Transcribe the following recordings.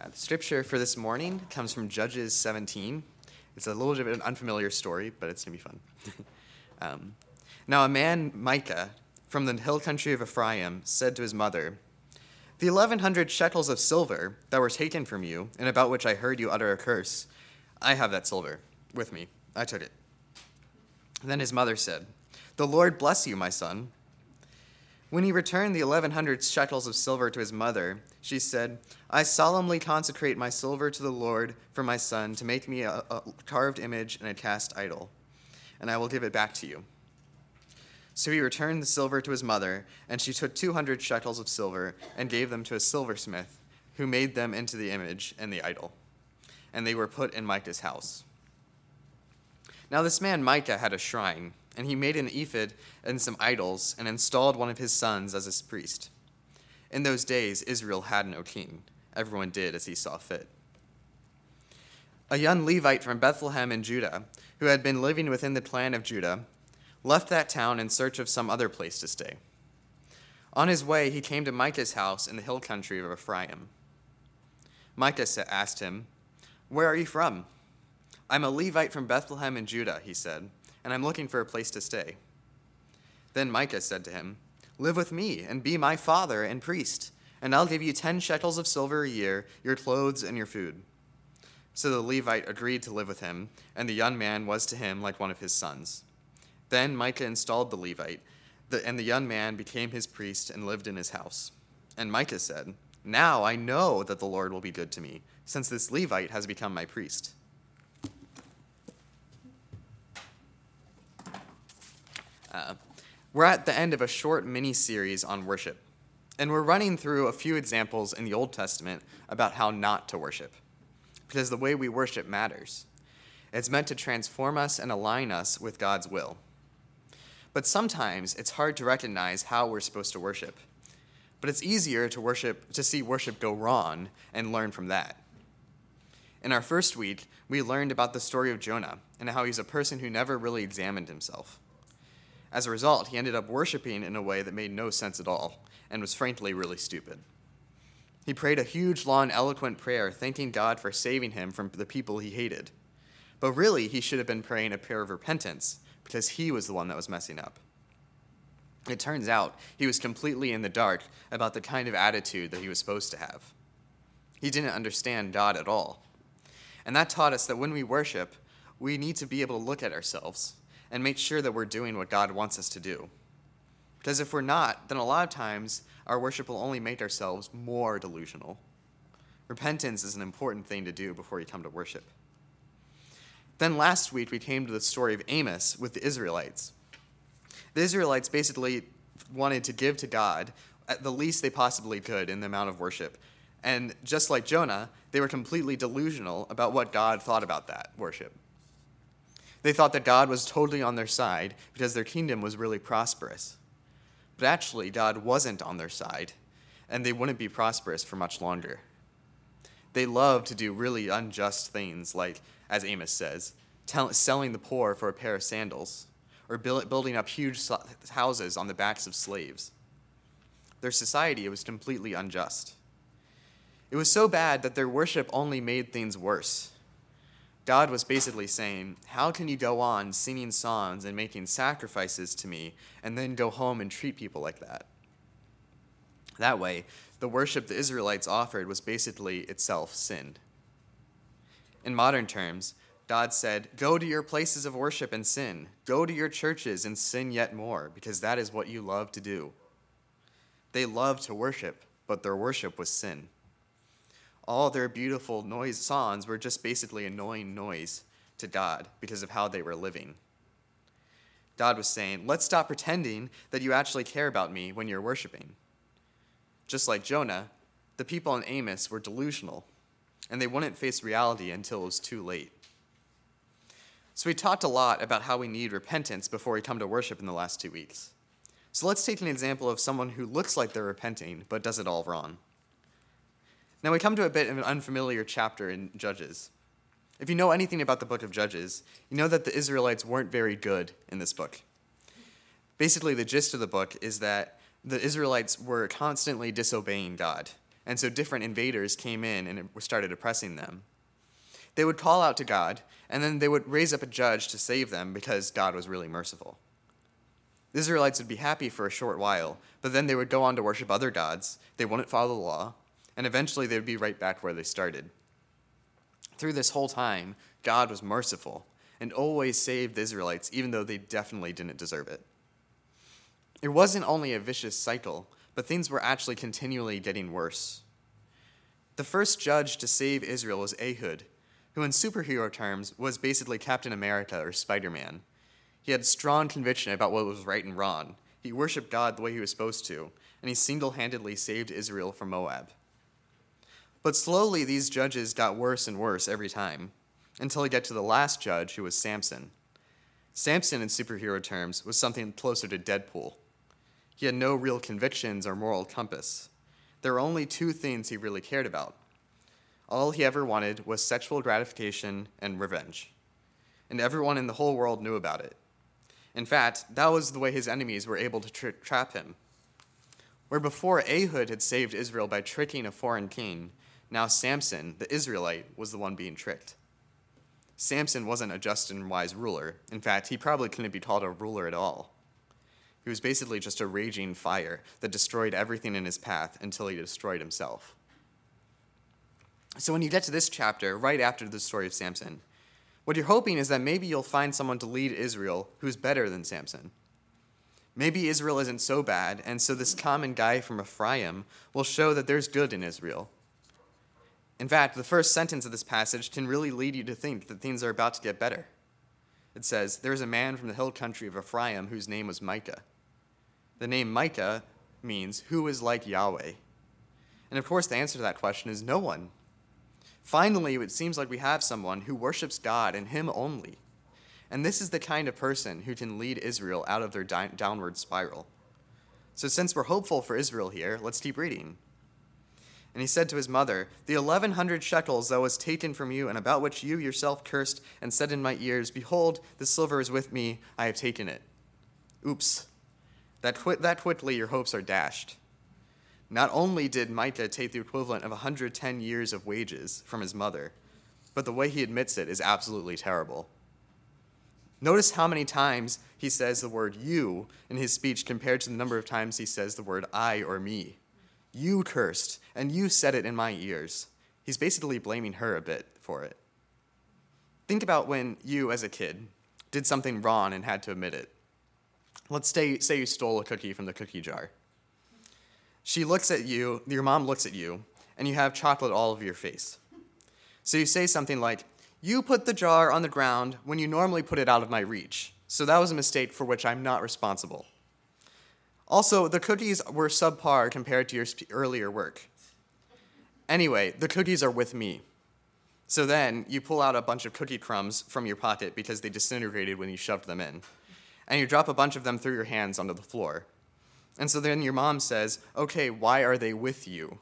Uh, the scripture for this morning comes from Judges 17. It's a little bit of an unfamiliar story, but it's going to be fun. um, now, a man, Micah, from the hill country of Ephraim, said to his mother, The eleven hundred shekels of silver that were taken from you, and about which I heard you utter a curse, I have that silver with me. I took it. Then his mother said, The Lord bless you, my son. When he returned the eleven hundred shekels of silver to his mother, she said, I solemnly consecrate my silver to the Lord for my son to make me a, a, carved image and a cast idol, and I will give it back to you. So he returned the silver to his mother, and she took two hundred shekels of silver and gave them to a silversmith, who made them into the image and the idol. And they were put in Micah's house. Now this man Micah had a shrine and he made an ephod and some idols, and installed one of his sons as his priest. In those days, Israel had no king. Everyone did as he saw fit. A young Levite from Bethlehem in Judah, who had been living within the clan of Judah, left that town in search of some other place to stay. On his way, he came to Micah's house in the hill country of Ephraim. Micah asked him, Where are you from? I'm a Levite from Bethlehem in Judah, he said and I'm looking for a place to stay. Then Micah said to him, Live with me and be my father and priest, and I'll give you ten shekels of silver a year, your clothes and your food. So the Levite agreed to live with him, and the young man was to him like one of his sons. Then Micah installed the Levite, and the young man became his priest and lived in his house. And Micah said, Now I know that the Lord will be good to me, since this Levite has become my priest. Uh, we're at the end of a short mini series on worship, and we're running through a few examples in the Old Testament about how not to worship, because the way we worship matters. It's meant to transform us and align us with God's will. But sometimes it's hard to recognize how we're supposed to worship. But it's easier to worship to see worship go wrong and learn from that. In our first week, we learned about the story of Jonah and how he's a person who never really examined himself. As a result, he ended up worshiping in a way that made no sense at all and was frankly really stupid. He prayed a huge, long, eloquent prayer, thanking God for saving him from the people he hated. But really, he should have been praying a prayer of repentance because he was the one that was messing up. It turns out he was completely in the dark about the kind of attitude that he was supposed to have. He didn't understand God at all. And that taught us that when we worship, we need to be able to look at ourselves and make sure that we're doing what God wants us to do. Because if we're not, then a lot of times our worship will only make ourselves more delusional. Repentance is an important thing to do before you come to worship. Then last week we came to the story of Amos with the Israelites. The Israelites basically wanted to give to God at the least they possibly could in the amount of worship. And just like Jonah, they were completely delusional about what God thought about that worship. They thought that God was totally on their side because their kingdom was really prosperous. But actually, God wasn't on their side, and they wouldn't be prosperous for much longer. They loved to do really unjust things, like, as Amos says, tell, selling the poor for a pair of sandals, or build, building up huge houses on the backs of slaves. Their society was completely unjust. It was so bad that their worship only made things worse. God was basically saying, How can you go on singing songs and making sacrifices to me and then go home and treat people like that? That way, the worship the Israelites offered was basically itself sin. In modern terms, God said, Go to your places of worship and sin. Go to your churches and sin yet more, because that is what you love to do. They loved to worship, but their worship was sin all their beautiful noise songs were just basically annoying noise to God because of how they were living. God was saying, Let's stop pretending that you actually care about me when you're worshiping. Just like Jonah, the people in Amos were delusional, and they wouldn't face reality until it was too late. So, we talked a lot about how we need repentance before we come to worship in the last two weeks. So, let's take an example of someone who looks like they're repenting but does it all wrong. Now we come to a bit of an unfamiliar chapter in Judges. If you know anything about the book of Judges, you know that the Israelites weren't very good in this book. Basically, the gist of the book is that the Israelites were constantly disobeying God, and so different invaders came in and started oppressing them. They would call out to God, and then they would raise up a judge to save them because God was really merciful. The Israelites would be happy for a short while, but then they would go on to worship other gods, they wouldn't follow the law, and eventually they would be right back where they started. Through this whole time, God was merciful and always saved the Israelites, even though they definitely didn't deserve it. It wasn't only a vicious cycle, but things were actually continually getting worse. The first judge to save Israel was Ehud, who, in superhero terms, was basically Captain America or Spider Man. He had strong conviction about what was right and wrong. He worshiped God the way he was supposed to, and he single handedly saved Israel from Moab. But slowly, these judges got worse and worse every time, until we get to the last judge, who was Samson. Samson, in superhero terms, was something closer to Deadpool. He had no real convictions or moral compass. There were only two things he really cared about. All he ever wanted was sexual gratification and revenge. And everyone in the whole world knew about it. In fact, that was the way his enemies were able to tra- trap him. Where before Ehud had saved Israel by tricking a foreign king, now Samson, the Israelite, was the one being tricked. Samson wasn't a just and wise ruler. In fact, he probably couldn't be called a ruler at all. He was basically just a raging fire that destroyed everything in his path until he destroyed himself. So when you get to this chapter, right after the story of Samson, what you're hoping is that maybe you'll find someone to lead Israel who's better than Samson. Maybe Israel isn't so bad, and so this common guy from Ephraim will show that there's good in Israel. In fact, the first sentence of this passage can really lead you to think that things are about to get better. It says, There is a man from the hill country of Ephraim whose name was Micah. The name Micah means, Who is like Yahweh? And of course, the answer to that question is no one. Finally, it seems like we have someone who worships God and Him only. And this is the kind of person who can lead Israel out of their di- downward spiral. So, since we're hopeful for Israel here, let's keep reading. And he said to his mother, The eleven hundred shekels that was taken from you, and about which you yourself cursed and said in my ears, Behold, the silver is with me, I have taken it. Oops. That, twi- that quickly your hopes are dashed. Not only did Micah take the equivalent of 110 years of wages from his mother, but the way he admits it is absolutely terrible. Notice how many times he says the word you in his speech compared to the number of times he says the word I or me. You cursed, and you said it in my ears. He's basically blaming her a bit for it. Think about when you, as a kid, did something wrong and had to admit it. Let's say, say you stole a cookie from the cookie jar. She looks at you, your mom looks at you, and you have chocolate all over your face. So you say something like, You put the jar on the ground when you normally put it out of my reach. So that was a mistake for which I'm not responsible. Also, the cookies were subpar compared to your earlier work. Anyway, the cookies are with me. So then you pull out a bunch of cookie crumbs from your pocket because they disintegrated when you shoved them in. And you drop a bunch of them through your hands onto the floor. And so then your mom says, Okay, why are they with you?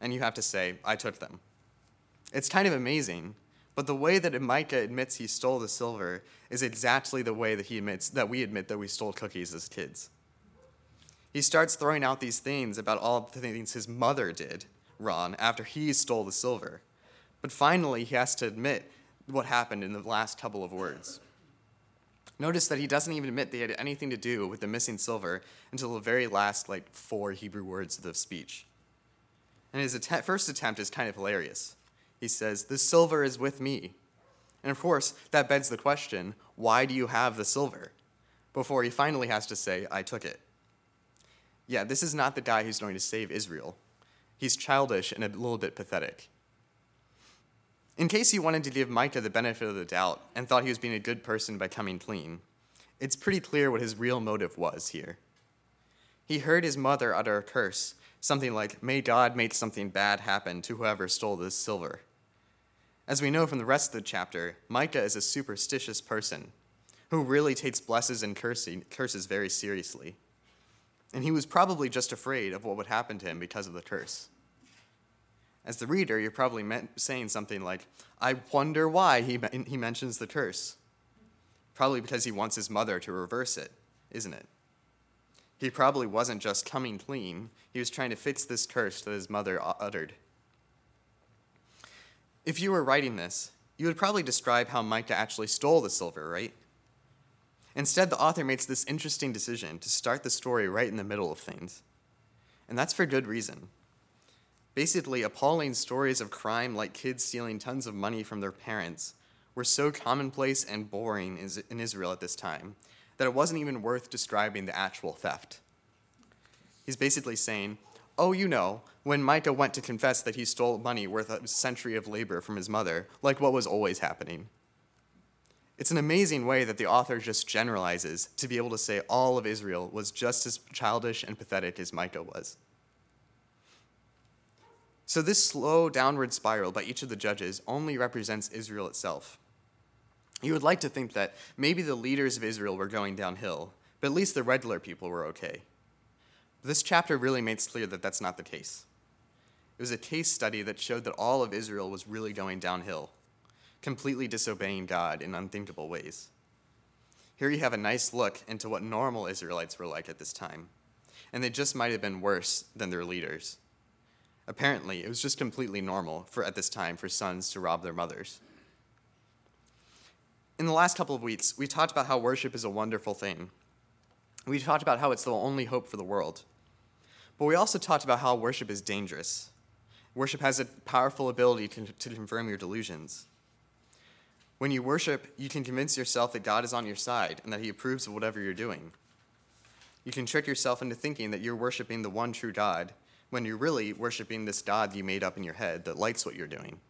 And you have to say, I took them. It's kind of amazing, but the way that Micah admits he stole the silver is exactly the way that he admits that we admit that we stole cookies as kids. He starts throwing out these things about all the things his mother did wrong after he stole the silver. But finally, he has to admit what happened in the last couple of words. Notice that he doesn't even admit they had anything to do with the missing silver until the very last, like, four Hebrew words of the speech. And his att- first attempt is kind of hilarious. He says, The silver is with me. And of course, that begs the question why do you have the silver? Before he finally has to say, I took it. Yeah, this is not the guy who's going to save Israel. He's childish and a little bit pathetic. In case you wanted to give Micah the benefit of the doubt and thought he was being a good person by coming clean, it's pretty clear what his real motive was here. He heard his mother utter a curse, something like, May God make something bad happen to whoever stole this silver. As we know from the rest of the chapter, Micah is a superstitious person who really takes blesses and curses very seriously. And he was probably just afraid of what would happen to him because of the curse. As the reader, you're probably saying something like, I wonder why he, he mentions the curse. Probably because he wants his mother to reverse it, isn't it? He probably wasn't just coming clean, he was trying to fix this curse that his mother uttered. If you were writing this, you would probably describe how Micah actually stole the silver, right? Instead, the author makes this interesting decision to start the story right in the middle of things. And that's for good reason. Basically, appalling stories of crime like kids stealing tons of money from their parents were so commonplace and boring in Israel at this time that it wasn't even worth describing the actual theft. He's basically saying, Oh, you know, when Micah went to confess that he stole money worth a century of labor from his mother, like what was always happening. It's an amazing way that the author just generalizes to be able to say all of Israel was just as childish and pathetic as Micah was. So, this slow downward spiral by each of the judges only represents Israel itself. You would like to think that maybe the leaders of Israel were going downhill, but at least the regular people were okay. This chapter really makes clear that that's not the case. It was a case study that showed that all of Israel was really going downhill, completely disobeying God in unthinkable ways. Here you have a nice look into what normal Israelites were like at this time, and they just might have been worse than their leaders. Apparently, it was just completely normal for at this time for sons to rob their mothers. In the last couple of weeks, we talked about how worship is a wonderful thing. We talked about how it's the only hope for the world. But we also talked about how worship is dangerous. Worship has a powerful ability to, to confirm your delusions. When you worship, you can convince yourself that God is on your side and that He approves of whatever you're doing. You can trick yourself into thinking that you're worshiping the one true God when you're really worshiping this God you made up in your head that likes what you're doing.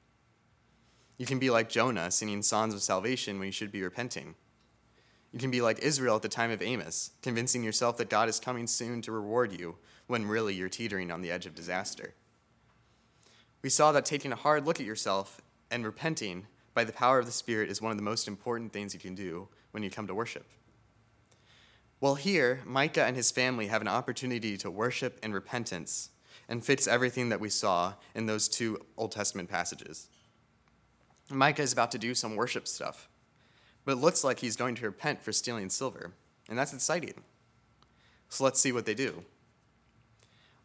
You can be like Jonah, singing songs of salvation when you should be repenting. You can be like Israel at the time of Amos, convincing yourself that God is coming soon to reward you when really you're teetering on the edge of disaster. We saw that taking a hard look at yourself and repenting by the power of the Spirit is one of the most important things you can do when you come to worship. Well, here, Micah and his family have an opportunity to worship in repentance and fits everything that we saw in those two Old Testament passages. Micah is about to do some worship stuff, but it looks like he's going to repent for stealing silver, and that's exciting. So let's see what they do.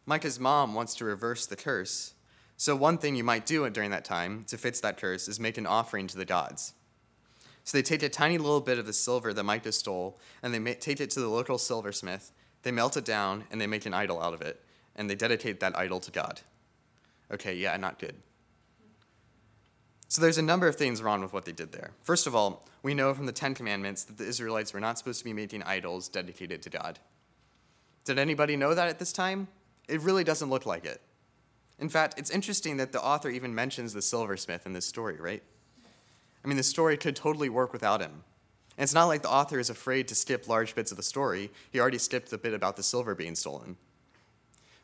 Micah's mom wants to reverse the curse, so one thing you might do during that time to fix that curse is make an offering to the gods. So they take a tiny little bit of the silver that Micah stole, and they take it to the local silversmith. They melt it down, and they make an idol out of it, and they dedicate that idol to God. Okay, yeah, not good. So there's a number of things wrong with what they did there. First of all, we know from the Ten Commandments that the Israelites were not supposed to be making idols dedicated to God. Did anybody know that at this time? It really doesn't look like it. In fact, it's interesting that the author even mentions the silversmith in this story, right? I mean, the story could totally work without him. And it's not like the author is afraid to skip large bits of the story. He already skipped the bit about the silver being stolen.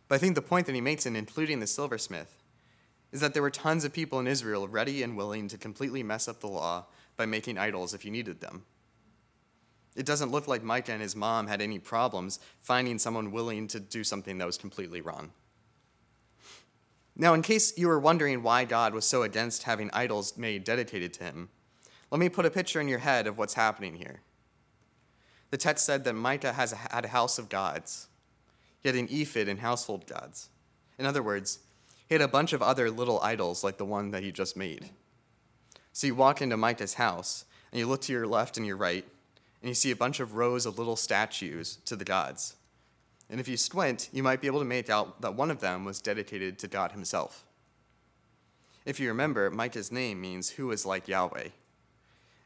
But I think the point that he makes in including the silversmith is that there were tons of people in Israel ready and willing to completely mess up the law by making idols if you needed them. It doesn't look like Micah and his mom had any problems finding someone willing to do something that was completely wrong. Now, in case you were wondering why God was so against having idols made dedicated to him, let me put a picture in your head of what's happening here. The text said that Micah has had a house of gods. He had an ephod and household gods. In other words, he had a bunch of other little idols like the one that he just made. So you walk into Micah's house, and you look to your left and your right, and you see a bunch of rows of little statues to the gods. And if you squint, you might be able to make out that one of them was dedicated to God Himself. If you remember, Micah's name means who is like Yahweh.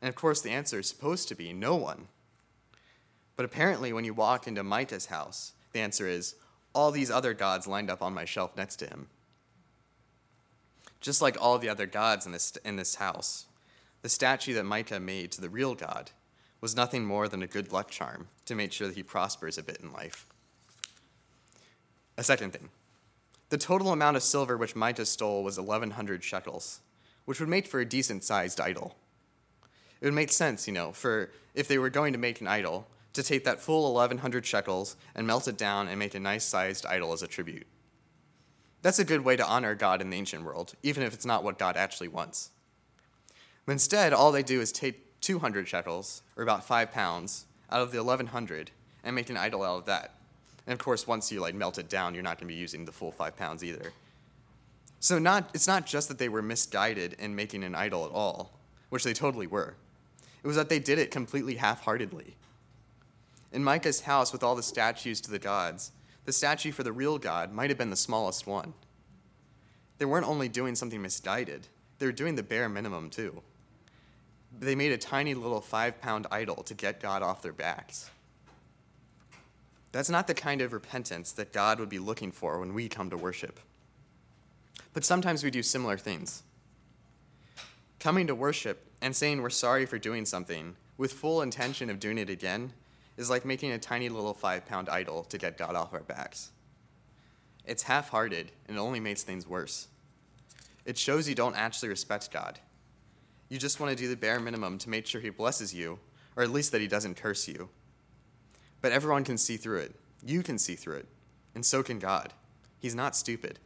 And of course, the answer is supposed to be no one. But apparently, when you walk into Micah's house, the answer is all these other gods lined up on my shelf next to him just like all the other gods in this, in this house. The statue that Micah made to the real God was nothing more than a good luck charm to make sure that he prospers a bit in life. A second thing the total amount of silver which Micah stole was 1,100 shekels, which would make for a decent sized idol. It would make sense, you know, for if they were going to make an idol, to take that full 1,100 shekels and melt it down and make a nice sized idol as a tribute. That's a good way to honor God in the ancient world, even if it's not what God actually wants. But instead, all they do is take 200 shekels, or about 5 pounds, out of the 1100 and make an idol out of that. And of course, once you like melt it down, you're not going to be using the full five pounds either. So not, it's not just that they were misguided in making an idol at all, which they totally were. It was that they did it completely half heartedly. In Micah's house, with all the statues to the gods, the statue for the real God might have been the smallest one. They weren't only doing something misguided, they were doing the bare minimum too. They made a tiny little five pound idol to get God off their backs. That's not the kind of repentance that God would be looking for when we come to worship. But sometimes we do similar things. Coming to worship and saying we're sorry for doing something with full intention of doing it again is like making a tiny little five pound idol to get God off our backs. It's half hearted and it only makes things worse. It shows you don't actually respect God. You just want to do the bare minimum to make sure He blesses you, or at least that He doesn't curse you. But everyone can see through it. You can see through it. And so can God. He's not stupid.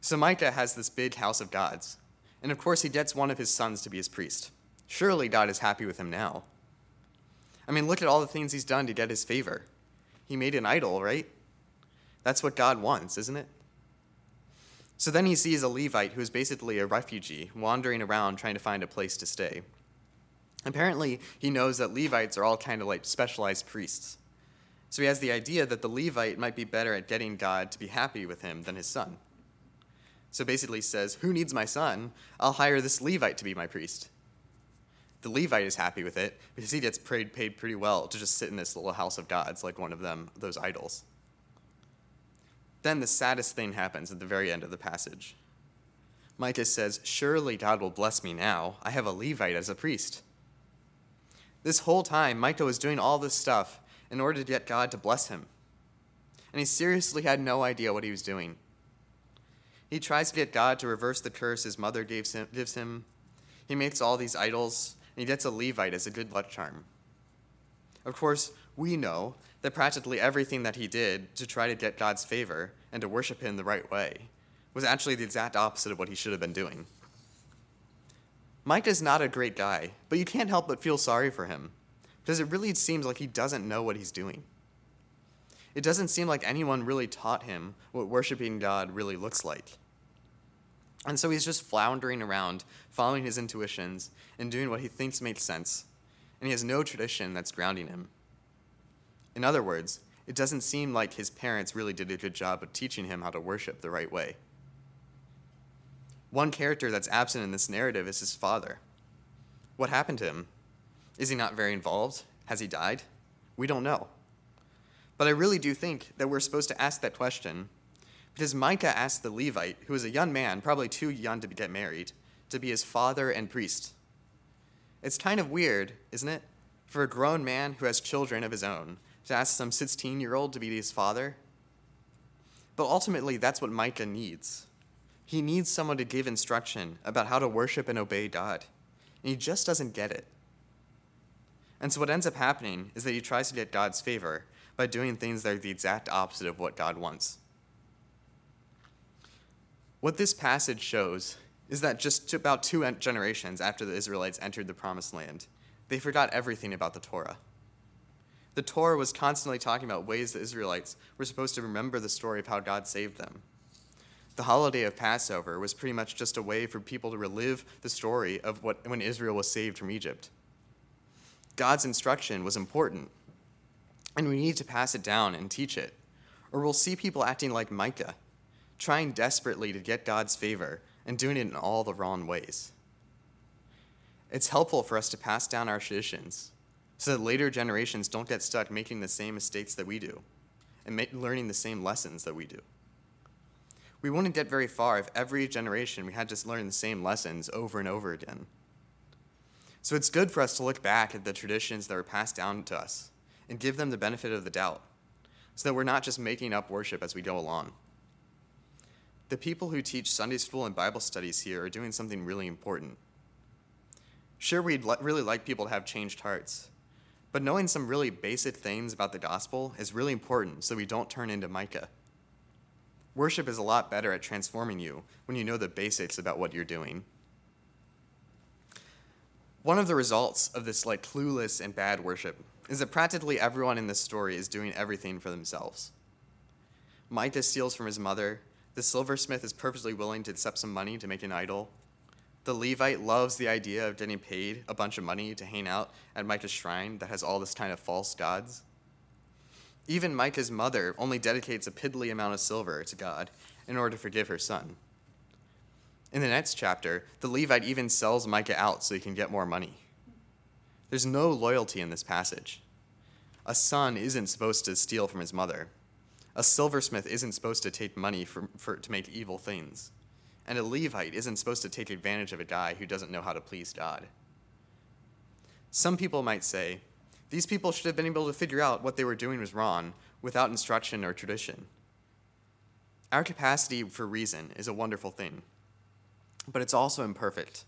So Micah has this big house of gods. And of course, he gets one of his sons to be his priest. Surely God is happy with him now. I mean, look at all the things he's done to get his favor. He made an idol, right? That's what God wants, isn't it? So then he sees a Levite who is basically a refugee wandering around trying to find a place to stay. Apparently, he knows that Levites are all kind of like specialized priests. So he has the idea that the Levite might be better at getting God to be happy with him than his son. So basically he says, Who needs my son? I'll hire this Levite to be my priest. The Levite is happy with it because he gets paid, paid pretty well to just sit in this little house of gods like one of them, those idols. Then the saddest thing happens at the very end of the passage. Micah says, Surely God will bless me now. I have a Levite as a priest. This whole time, Micah was doing all this stuff in order to get God to bless him. And he seriously had no idea what he was doing. He tries to get God to reverse the curse his mother gives him. Him. He makes all these idols, and he gets a Levite as a good luck charm. Of course, we know that practically everything that he did to try to get God's favor and to worship him the right way was actually the exact opposite of what he should have been doing. Micah is not a great guy, but you can't help but feel sorry for him, because it really seems like he doesn't know what he's doing. It doesn't seem like anyone really taught him what worshiping God really looks like. And so he's just floundering around, following his intuitions, and doing what he thinks makes sense, and he has no tradition that's grounding him. In other words, it doesn't seem like his parents really did a good job of teaching him how to worship the right way. One character that's absent in this narrative is his father. What happened to him? Is he not very involved? Has he died? We don't know. But I really do think that we're supposed to ask that question because Micah asked the Levite, who was a young man, probably too young to get married, to be his father and priest. It's kind of weird, isn't it, for a grown man who has children of his own to ask some 16 year old to be his father? But ultimately, that's what Micah needs. He needs someone to give instruction about how to worship and obey God. And he just doesn't get it. And so what ends up happening is that he tries to get God's favor by doing things that are the exact opposite of what God wants. What this passage shows is that just about two generations after the Israelites entered the promised land, they forgot everything about the Torah. The Torah was constantly talking about ways the Israelites were supposed to remember the story of how God saved them the holiday of Passover was pretty much just a way for people to relive the story of what, when Israel was saved from Egypt. God's instruction was important, and we need to pass it down and teach it, or we'll see people acting like Micah, trying desperately to get God's favor and doing it in all the wrong ways. It's helpful for us to pass down our traditions so that later generations don't get stuck making the same mistakes that we do and ma- learning the same lessons that we do we wouldn't get very far if every generation we had to learn the same lessons over and over again. So it's good for us to look back at the traditions that were passed down to us and give them the benefit of the doubt so that we're not just making up worship as we go along. The people who teach Sunday school and Bible studies here are doing something really important. Sure, we'd really like people to have changed hearts, but knowing some really basic things about the gospel is really important so we don't turn into Micah. Worship is a lot better at transforming you when you know the basics about what you're doing. One of the results of this like clueless and bad worship is that practically everyone in this story is doing everything for themselves. Micah steals from his mother. The silversmith is perfectly willing to accept some money to make an idol. The Levite loves the idea of getting paid a bunch of money to hang out at Micah's shrine that has all this kind of false gods. Even Micah's mother only dedicates a piddly amount of silver to God in order to forgive her son. In the next chapter, the Levite even sells Micah out so he can get more money. There's no loyalty in this passage. A son isn't supposed to steal from his mother. A silversmith isn't supposed to take money for, for, to make evil things. And a Levite isn't supposed to take advantage of a guy who doesn't know how to please God. Some people might say, these people should have been able to figure out what they were doing was wrong without instruction or tradition. Our capacity for reason is a wonderful thing, but it's also imperfect.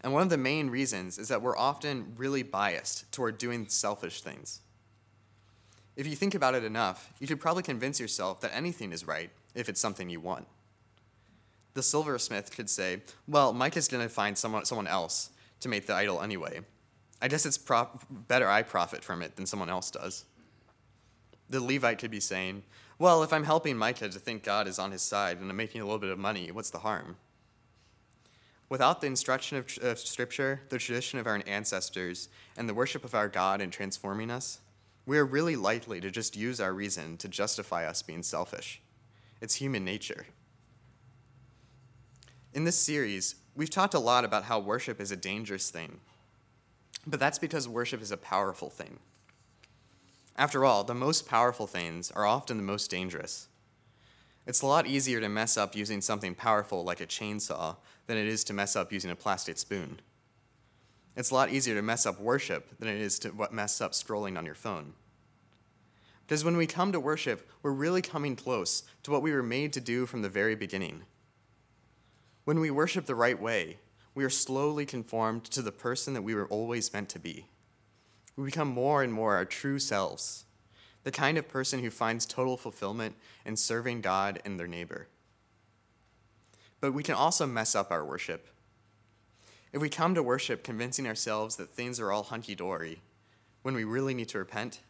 And one of the main reasons is that we're often really biased toward doing selfish things. If you think about it enough, you could probably convince yourself that anything is right if it's something you want. The silversmith could say, Well, Mike is going to find someone, someone else to make the idol anyway. I guess it's prop- better I profit from it than someone else does. The Levite could be saying, Well, if I'm helping Micah to think God is on his side and I'm making a little bit of money, what's the harm? Without the instruction of, of Scripture, the tradition of our ancestors, and the worship of our God in transforming us, we are really likely to just use our reason to justify us being selfish. It's human nature. In this series, we've talked a lot about how worship is a dangerous thing, but that's because worship is a powerful thing. After all, the most powerful things are often the most dangerous. It's a lot easier to mess up using something powerful like a chainsaw than it is to mess up using a plastic spoon. It's a lot easier to mess up worship than it is to mess up scrolling on your phone. Because when we come to worship, we're really coming close to what we were made to do from the very beginning. When we worship the right way, we are slowly conformed to the person that we were always meant to be. We become more and more our true selves, the kind of person who finds total fulfillment in serving God and their neighbor. But we can also mess up our worship if we come to worship convincing ourselves that things are all hunky dory, when we really need to repent,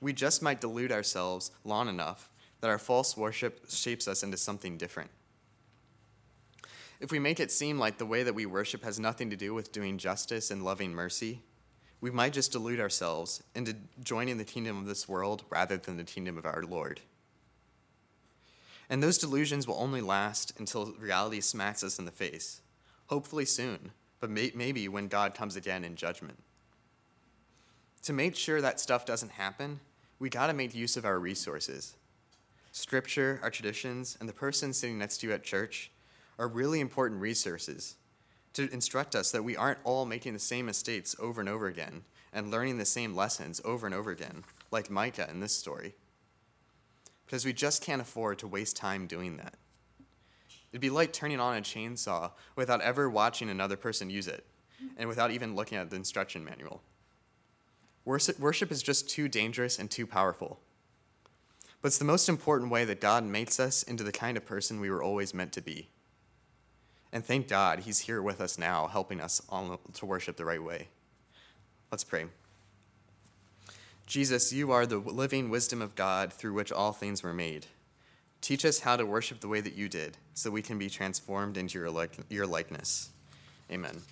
we just might delude ourselves long enough that our false worship shapes us into something different. If we make it seem like the way that we worship has nothing to do with doing justice and loving mercy, we might just delude ourselves into joining the kingdom of this world rather than the kingdom of our Lord. And those delusions will only last until reality smacks us in the face, hopefully soon, but may- maybe when God comes again in judgment. To make sure that stuff doesn't happen, we got to make use of our resources. Scripture, our traditions, and the person sitting next to you at church are really important resources to instruct us that we aren't all making the same mistakes over and over again and learning the same lessons over and over again, like Micah in this story. Because we just can't afford to waste time doing that. It'd be like turning on a chainsaw without ever watching another person use it and without even looking at the instruction manual. Worship is just too dangerous and too powerful. But it's the most important way that God makes us into the kind of person we were always meant to be. And thank God He's here with us now, helping us all to worship the right way. Let's pray. Jesus, you are the living wisdom of God through which all things were made. Teach us how to worship the way that you did, so we can be transformed into your, like, your likeness. Amen.